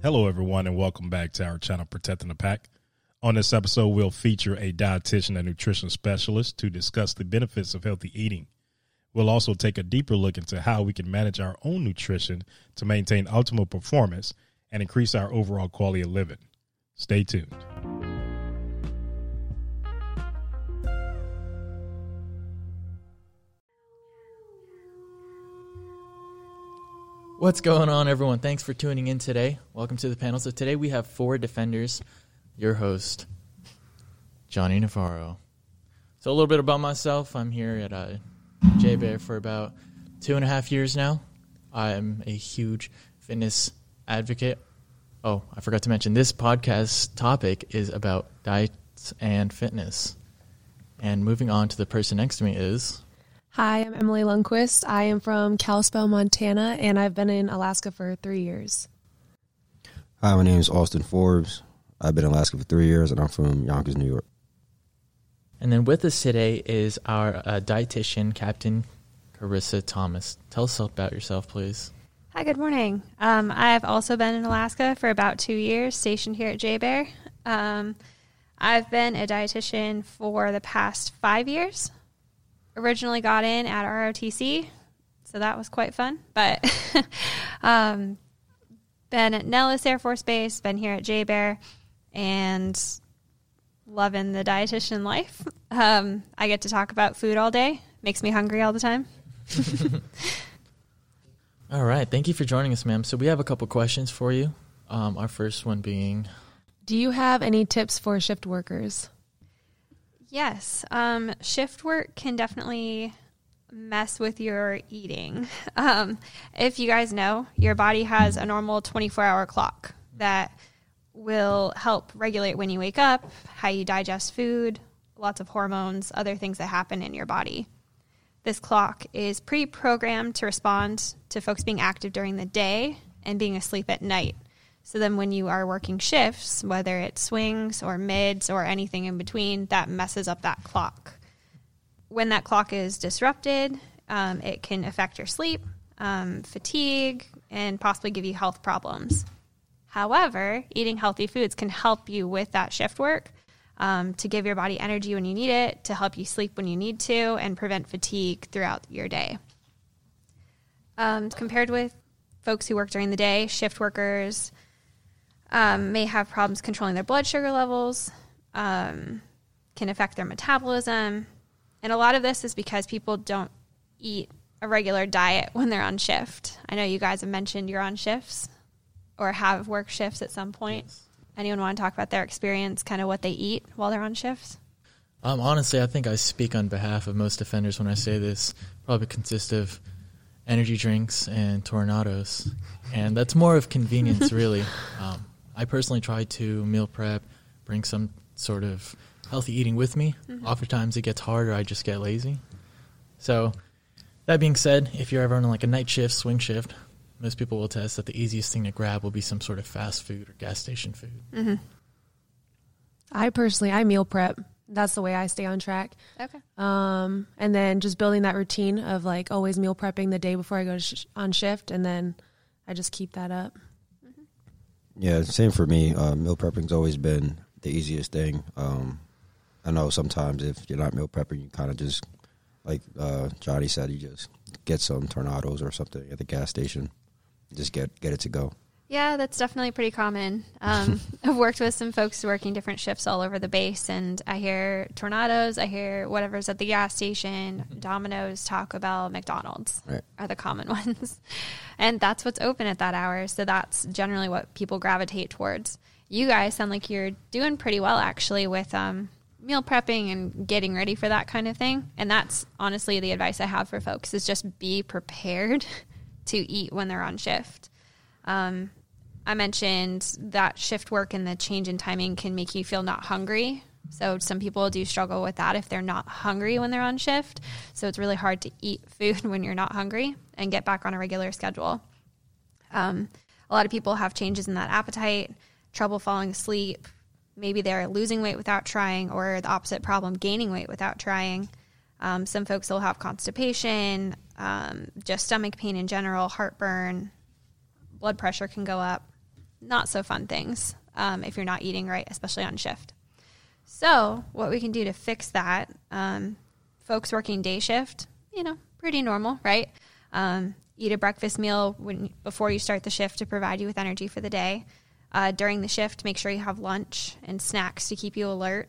Hello, everyone, and welcome back to our channel, Protecting the Pack. On this episode, we'll feature a dietitian and nutrition specialist to discuss the benefits of healthy eating. We'll also take a deeper look into how we can manage our own nutrition to maintain optimal performance and increase our overall quality of living. Stay tuned. What's going on, everyone? Thanks for tuning in today. Welcome to the panel. So, today we have four defenders. Your host, Johnny Navarro. So, a little bit about myself. I'm here at uh, JBER for about two and a half years now. I'm a huge fitness advocate. Oh, I forgot to mention this podcast topic is about diets and fitness. And moving on to the person next to me is Hi, I'm Emily Lundquist. I am from Kalispell, Montana, and I've been in Alaska for three years. Hi, my name is Austin Forbes. I've been in Alaska for three years, and I'm from Yonkers, New York. And then with us today is our uh, dietitian, Captain Carissa Thomas. Tell us about yourself, please. Hi, good morning. Um, I've also been in Alaska for about two years, stationed here at JBER. Um, I've been a dietitian for the past five years. Originally got in at ROTC, so that was quite fun. But um, been at Nellis Air Force Base, been here at JBER, and loving the dietitian life. Um, I get to talk about food all day. Makes me hungry all the time. All right. Thank you for joining us, ma'am. So, we have a couple questions for you. Um, our first one being Do you have any tips for shift workers? Yes, um, shift work can definitely mess with your eating. Um, if you guys know, your body has a normal 24 hour clock that will help regulate when you wake up, how you digest food, lots of hormones, other things that happen in your body. This clock is pre programmed to respond to folks being active during the day and being asleep at night. So then, when you are working shifts, whether it's swings or mids or anything in between, that messes up that clock. When that clock is disrupted, um, it can affect your sleep, um, fatigue, and possibly give you health problems. However, eating healthy foods can help you with that shift work um, to give your body energy when you need it, to help you sleep when you need to, and prevent fatigue throughout your day. Um, compared with folks who work during the day, shift workers um, may have problems controlling their blood sugar levels, um, can affect their metabolism. And a lot of this is because people don't eat a regular diet when they're on shift. I know you guys have mentioned you're on shifts or have work shifts at some point. Yes. Anyone want to talk about their experience, kind of what they eat while they're on shifts? Um, honestly, I think I speak on behalf of most offenders when I say this. Probably consists of energy drinks and Tornados, and that's more of convenience, really. Um, I personally try to meal prep, bring some sort of healthy eating with me. Oftentimes, it gets harder. I just get lazy. So, that being said, if you're ever on like a night shift, swing shift, most people will test that the easiest thing to grab will be some sort of fast food or gas station food. I personally, I meal prep. That's the way I stay on track. Okay. Um, and then just building that routine of like always meal prepping the day before I go sh- on shift, and then I just keep that up. Yeah, same for me. Uh, meal prepping's always been the easiest thing. Um, I know sometimes if you're not meal prepping, you kind of just, like uh, Johnny said, you just get some Tornados or something at the gas station. Just get get it to go. Yeah, that's definitely pretty common. Um, I've worked with some folks working different shifts all over the base, and I hear Tornados, I hear whatever's at the gas station, Domino's, Taco Bell, McDonald's Right. are the common ones. and that's what's open at that hour. So that's generally what people gravitate towards. You guys sound like you're doing pretty well, actually, with um, meal prepping and getting ready for that kind of thing. And that's honestly the advice I have for folks is just be prepared to eat when they're on shift. Um, I mentioned that shift work and the change in timing can make you feel not hungry. So some people do struggle with that if they're not hungry when they're on shift. So it's really hard to eat food when you're not hungry and get back on a regular schedule. Um, a lot of people have changes in that appetite, trouble falling asleep. Maybe they're losing weight without trying, or the opposite problem, gaining weight without trying. Um, some folks will have constipation, um, just stomach pain in general, heartburn, blood pressure can go up. Not so fun things um, if you're not eating right, especially on shift. So, what we can do to fix that, um, folks working day shift, you know, pretty normal, right? Um, eat a breakfast meal when before you start the shift to provide you with energy for the day. Uh, during the shift, make sure you have lunch and snacks to keep you alert.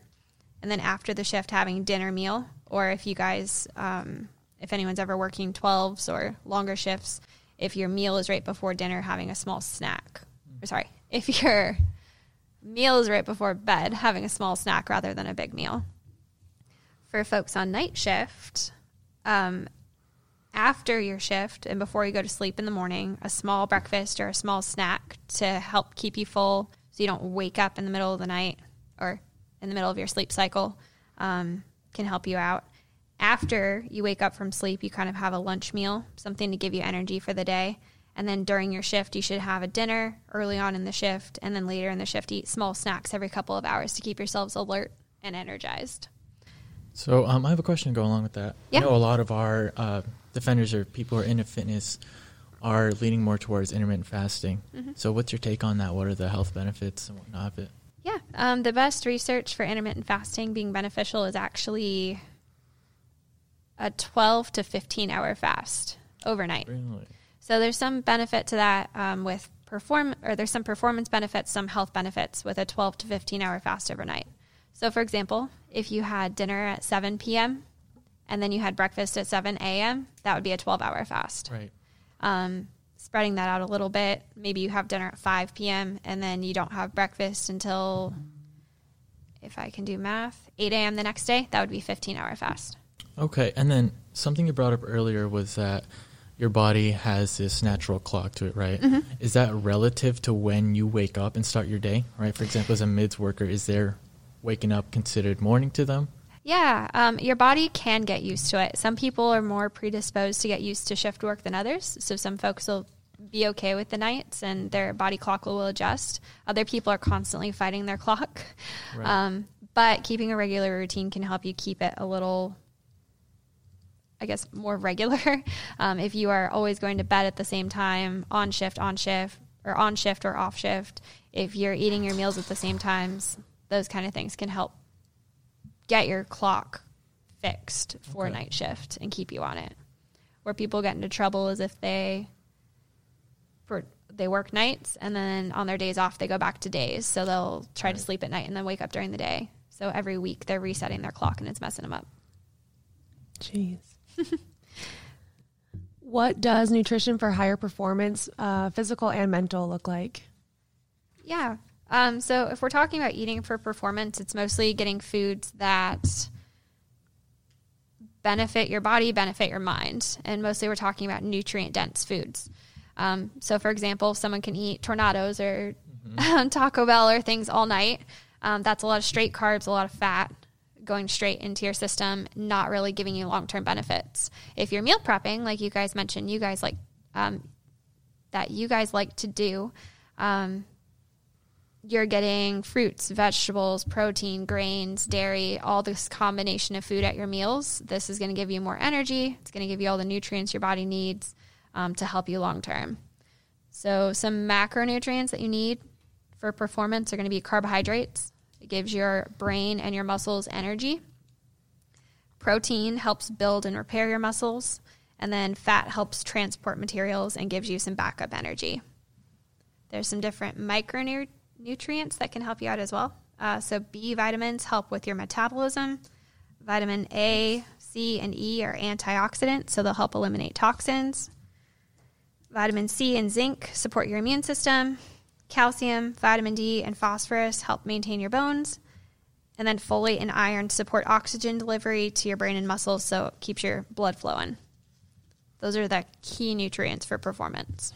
And then after the shift, having dinner meal, or if you guys, um, if anyone's ever working 12s or longer shifts, if your meal is right before dinner, having a small snack. Or sorry, if your meal is right before bed, having a small snack rather than a big meal. For folks on night shift, um, after your shift and before you go to sleep in the morning, a small breakfast or a small snack to help keep you full so you don't wake up in the middle of the night or in the middle of your sleep cycle um, can help you out. After you wake up from sleep, you kind of have a lunch meal, something to give you energy for the day. And then during your shift, you should have a dinner early on in the shift. And then later in the shift, eat small snacks every couple of hours to keep yourselves alert and energized. So um, I have a question to go along with that. Yeah. I know a lot of our uh, defenders or people who are into fitness are leaning more towards intermittent fasting. Mm-hmm. So what's your take on that? What are the health benefits and whatnot of it? Yeah, um, the best research for intermittent fasting being beneficial is actually a 12 to 15 hour fast overnight. Really? So there's some benefit to that um, with perform, or there's some performance benefits, some health benefits with a 12 to 15 hour fast overnight. So, for example, if you had dinner at 7 p.m. and then you had breakfast at 7 a.m., that would be a 12 hour fast. Right. Um, spreading that out a little bit, maybe you have dinner at 5 p.m. and then you don't have breakfast until, if I can do math, 8 a.m. the next day, that would be 15 hour fast. Okay. And then something you brought up earlier was that your body has this natural clock to it, right? Mm-hmm. Is that relative to when you wake up and start your day, right? For example, as a mids worker, is there waking up considered morning to them? Yeah, um, your body can get used to it. Some people are more predisposed to get used to shift work than others. So some folks will be okay with the nights and their body clock will adjust. Other people are constantly fighting their clock. Right. Um, but keeping a regular routine can help you keep it a little, I guess, more regular. Um, if you are always going to bed at the same time, on shift, on shift, or on shift or off shift, if you're eating your meals at the same times, those kind of things can help get your clock fixed for Okay. night shift and keep you on it. Where people get into trouble is if they for they work nights and then on their days off they go back to days. So they'll try to sleep at night and then wake up during the day. So every week they're resetting their clock and it's messing them up. Jeez. what does nutrition for higher performance, uh, physical and mental, look like? Yeah. Um, so if we're talking about eating for performance, it's mostly getting foods that benefit your body, benefit your mind. And mostly we're talking about nutrient dense foods. Um, so, for example, if someone can eat Tornados or Taco Bell or things all night. Um, that's a lot of straight carbs, a lot of fat going straight into your system, not really giving you long term benefits. If you're meal prepping, like you guys mentioned, you guys like um, that you guys like to do, um, you're getting fruits, vegetables, protein, grains, dairy, all this combination of food at your meals. This is going to give you more energy. It's going to give you all the nutrients your body needs um, to help you long term. So, some macronutrients that you need for performance are going to be carbohydrates. It gives your brain and your muscles energy. Protein helps build and repair your muscles. And then fat helps transport materials and gives you some backup energy. There's some different micronutrients that can help you out as well. Uh, so, B vitamins help with your metabolism. Vitamin A, C, and E are antioxidants, so they'll help eliminate toxins. Vitamin C and zinc support your immune system. Calcium, vitamin D, and phosphorus help maintain your bones. And then folate and iron support oxygen delivery to your brain and muscles, so it keeps your blood flowing. Those are the key nutrients for performance.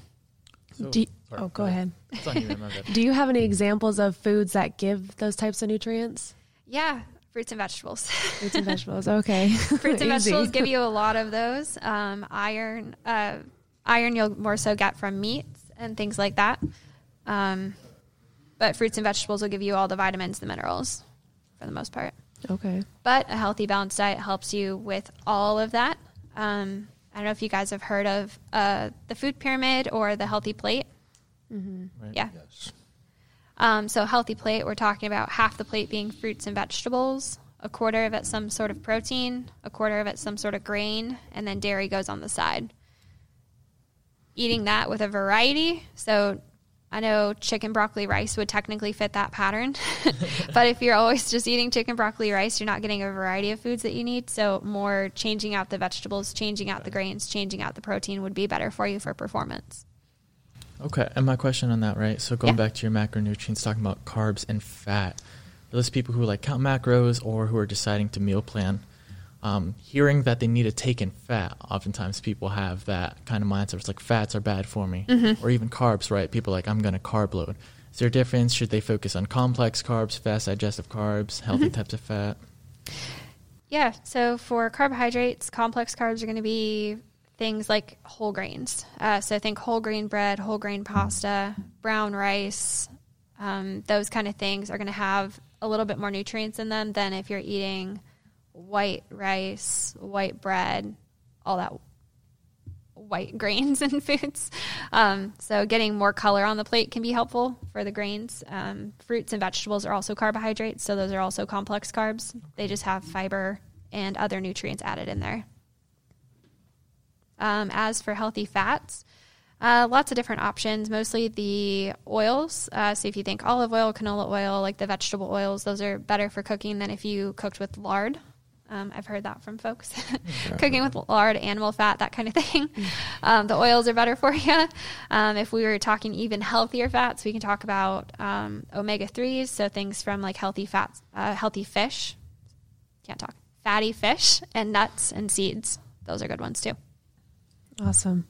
So- Do you- sorry, oh, go ahead. It's you. Do you have any examples of foods that give those types of nutrients? Yeah, fruits and vegetables. Fruits and vegetables. Okay. fruits and vegetables give you a lot of those. Um, iron, uh, iron you'll more so get from meats and things like that. Um, but fruits and vegetables will give you all the vitamins, the minerals, for the most part. Okay. But a healthy, balanced diet helps you with all of that. Um, I don't know if you guys have heard of uh, the food pyramid or the healthy plate. Right. Yeah. Yes. Um, so healthy plate, we're talking about half the plate being fruits and vegetables, a quarter of it some sort of protein, a quarter of it some sort of grain, and then dairy goes on the side. Eating that with a variety, so I know chicken broccoli rice would technically fit that pattern, but if you're always just eating chicken broccoli rice, you're not getting a variety of foods that you need. So more changing out the vegetables, changing out the grains, changing out the protein would be better for you for performance. Okay, and my question on that, right? So going Yeah. back to your macronutrients, talking about carbs and fat. For those people who like count macros or who are deciding to meal plan, um, hearing that they need to take in fat, oftentimes people have that kind of mindset. It's like fats are bad for me, or even carbs, right? People are like I'm going to carb load. Is there a difference? Should they focus on complex carbs, fast digestive carbs, healthy types of fat? Yeah. So for carbohydrates, complex carbs are going to be things like whole grains. Uh, so I think whole grain bread, whole grain pasta, brown rice. Um, those kind of things are going to have a little bit more nutrients in them than if you're eating white rice, white bread, all that white grains and foods. Um, so getting more color on the plate can be helpful for the grains. Um, fruits and vegetables are also carbohydrates, so those are also complex carbs. They just have fiber and other nutrients added in there. Um, as for healthy fats, uh, lots of different options, mostly the oils. Uh, so if you think olive oil, canola oil, like the vegetable oils, those are better for cooking than if you cooked with lard. Um, I've heard that from folks. Cooking with lard, animal fat, that kind of thing. Um, the oils are better for you. Um, if we were talking even healthier fats, we can talk about um, omega threes, so things from like healthy fats, uh, healthy fish. Can't talk. Fatty fish and nuts and seeds. Those are good ones too. Awesome.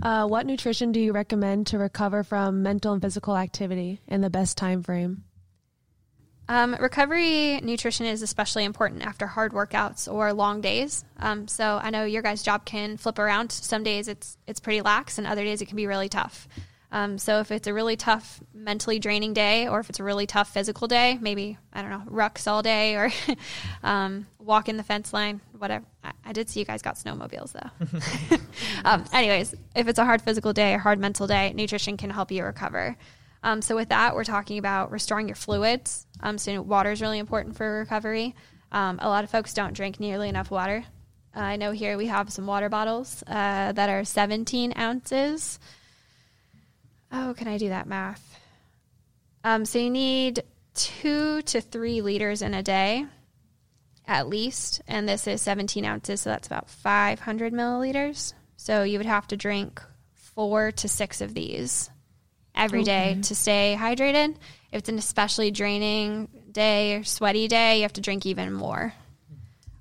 Uh, what nutrition do you recommend to recover from mental and physical activity in the best time frame? Um, recovery nutrition is especially important after hard workouts or long days. Um, so I know your guys' job can flip around. Some days it's it's pretty lax, and other days it can be really tough. Um, so if it's a really tough mentally draining day, or if it's a really tough physical day, maybe I don't know rucks all day or um, walk in the fence line, whatever. I, I did see you guys got snowmobiles though. um, anyways, if it's a hard physical day, a hard mental day, nutrition can help you recover. Um, so with that, we're talking about restoring your fluids. Um, so water is really important for recovery. Um, a lot of folks don't drink nearly enough water. Uh, I know here we have some water bottles uh, that are 17 ounces. Oh, can I do that math? Um, so you need two to three liters in a day, at least, and this is 17 ounces, so that's about 500 milliliters. So you would have to drink four to six of these every day Okay. to stay hydrated. If it's an especially draining day or sweaty day, you have to drink even more.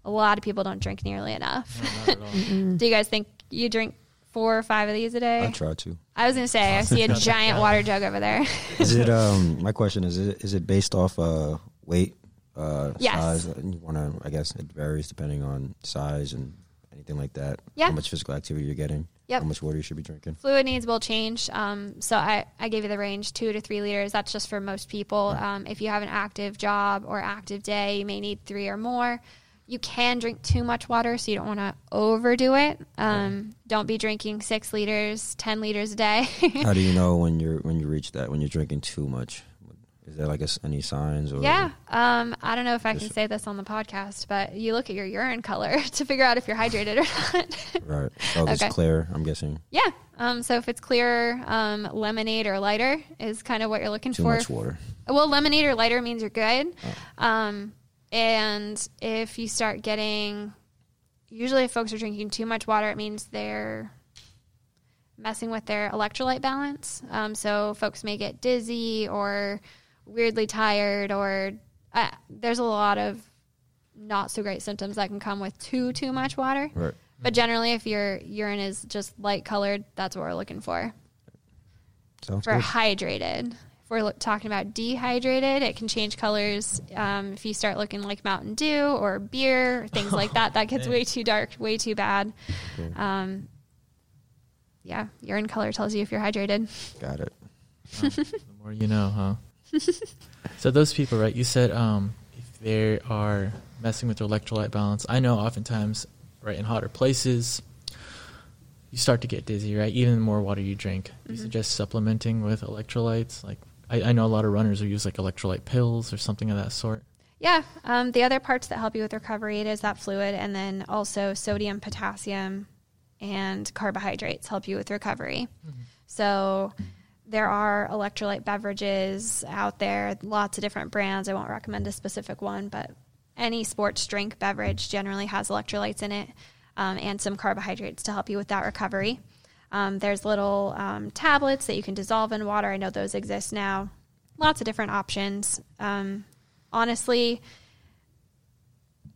A lot of people don't drink nearly enough. Do you guys think you drink four or five of these a day? I try to. I was gonna say I see a giant water jug over there. Is it um? My question is: Is it, is it based off uh weight, uh Yes. size? You want to? I guess it varies depending on size and anything like that. Yeah. How much physical activity you're getting. Yep. How much water you should be drinking. Fluid needs will change. Um, so I, I gave you the range two to three liters. That's just for most people. Um, if you have an active job or active day, you may need three or more. You can drink too much water, so you don't want to overdo it. Um, don't be drinking six liters, ten liters a day. How do you know when you're when you reach that when you're drinking too much? Is there like a any signs or yeah. Um, I don't know if I can say this on the podcast, but you look at your urine color to figure out if you're hydrated or not. Right. So if Okay. it's clear, I'm guessing yeah. Um, so if it's clear, um, lemonade or lighter is kind of what you're looking too for. much water. Well, lemonade or lighter means you're good. Um, and if you start getting, usually if folks are drinking too much water, it means they're messing with their electrolyte balance. Um, so folks may get dizzy or weirdly tired, or uh, there's a lot of not so great symptoms that can come with too too much water. Right. But generally, if your urine is just light colored, that's what we're looking for Sounds for good. hydrated. If we're lo- talking about dehydrated, it can change colors. Um, if you start looking like Mountain Dew or beer, or things like that, that gets way too dark, way too bad. Um, yeah, urine color tells you if you're hydrated. Got it. the more you know, huh? so those people, right? You said um, if they are messing with their electrolyte balance. I know oftentimes, right, in hotter places, you start to get dizzy, right? Even the more water you drink. You suggest supplementing with electrolytes, like I, I know a lot of runners who use like electrolyte pills or something of that sort. Yeah. Um, the other parts that help you with recovery it is that fluid, and then also sodium, potassium, and carbohydrates help you with recovery. So there are electrolyte beverages out there, lots of different brands. I won't recommend a specific one, but any sports drink beverage generally has electrolytes in it um, and some carbohydrates to help you with that recovery. Um, there's little um, tablets that you can dissolve in water. I know those exist now. Lots of different options. Um, honestly,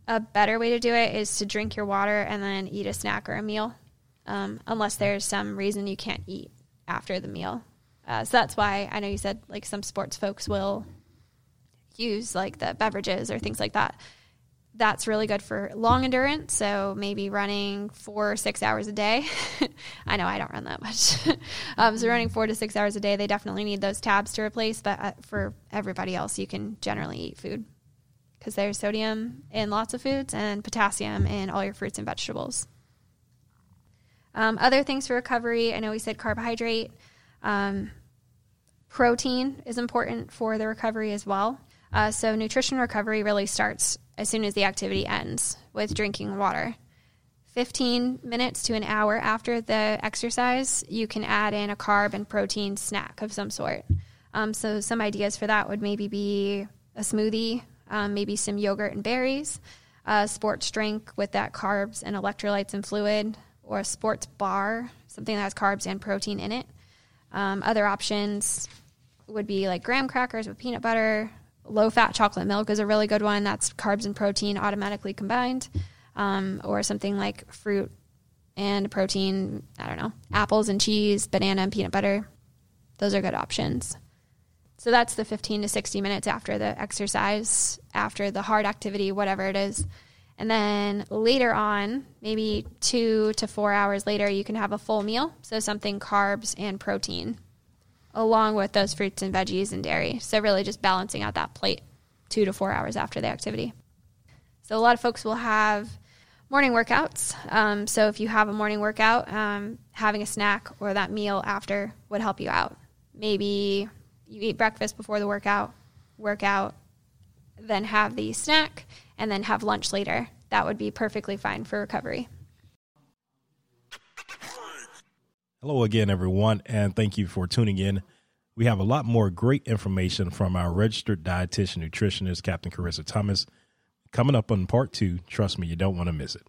a better way to do it is to drink your water and then eat a snack or a meal, um, unless there's some reason you can't eat after the meal. Uh, so that's why I know you said like some sports folks will use like the beverages or things like that. That's really good for long endurance. So maybe running four or six hours a day. I know I don't run that much. um, so running four to six hours a day, they definitely need those tabs to replace. But uh, for everybody else, you can generally eat food because there's sodium in lots of foods and potassium in all your fruits and vegetables. Um, other things for recovery, I know we said carbohydrate. Um, protein is important for the recovery as well. Uh, so, nutrition recovery really starts as soon as the activity ends with drinking water. 15 minutes to an hour after the exercise, you can add in a carb and protein snack of some sort. Um, so, some ideas for that would maybe be a smoothie, um, maybe some yogurt and berries, a sports drink with that carbs and electrolytes and fluid, or a sports bar, something that has carbs and protein in it. Um, other options would be like graham crackers with peanut butter. Low fat chocolate milk is a really good one. That's carbs and protein automatically combined. Um, or something like fruit and protein. I don't know, apples and cheese, banana and peanut butter. Those are good options. So that's the 15 to 60 minutes after the exercise, after the hard activity, whatever it is. And then later on, maybe two to four hours later, you can have a full meal. So something carbs and protein, along with those fruits and veggies and dairy. So really just balancing out that plate two to four hours after the activity. So a lot of folks will have morning workouts. Um, so if you have a morning workout, um, having a snack or that meal after would help you out. Maybe you eat breakfast before the workout, workout, then have the snack, and then have lunch later. That would be perfectly fine for recovery. Hello again, everyone, and thank you for tuning in. We have a lot more great information from our registered dietitian nutritionist, Captain Carissa Thomas, coming up on part two. Trust me, you don't want to miss it.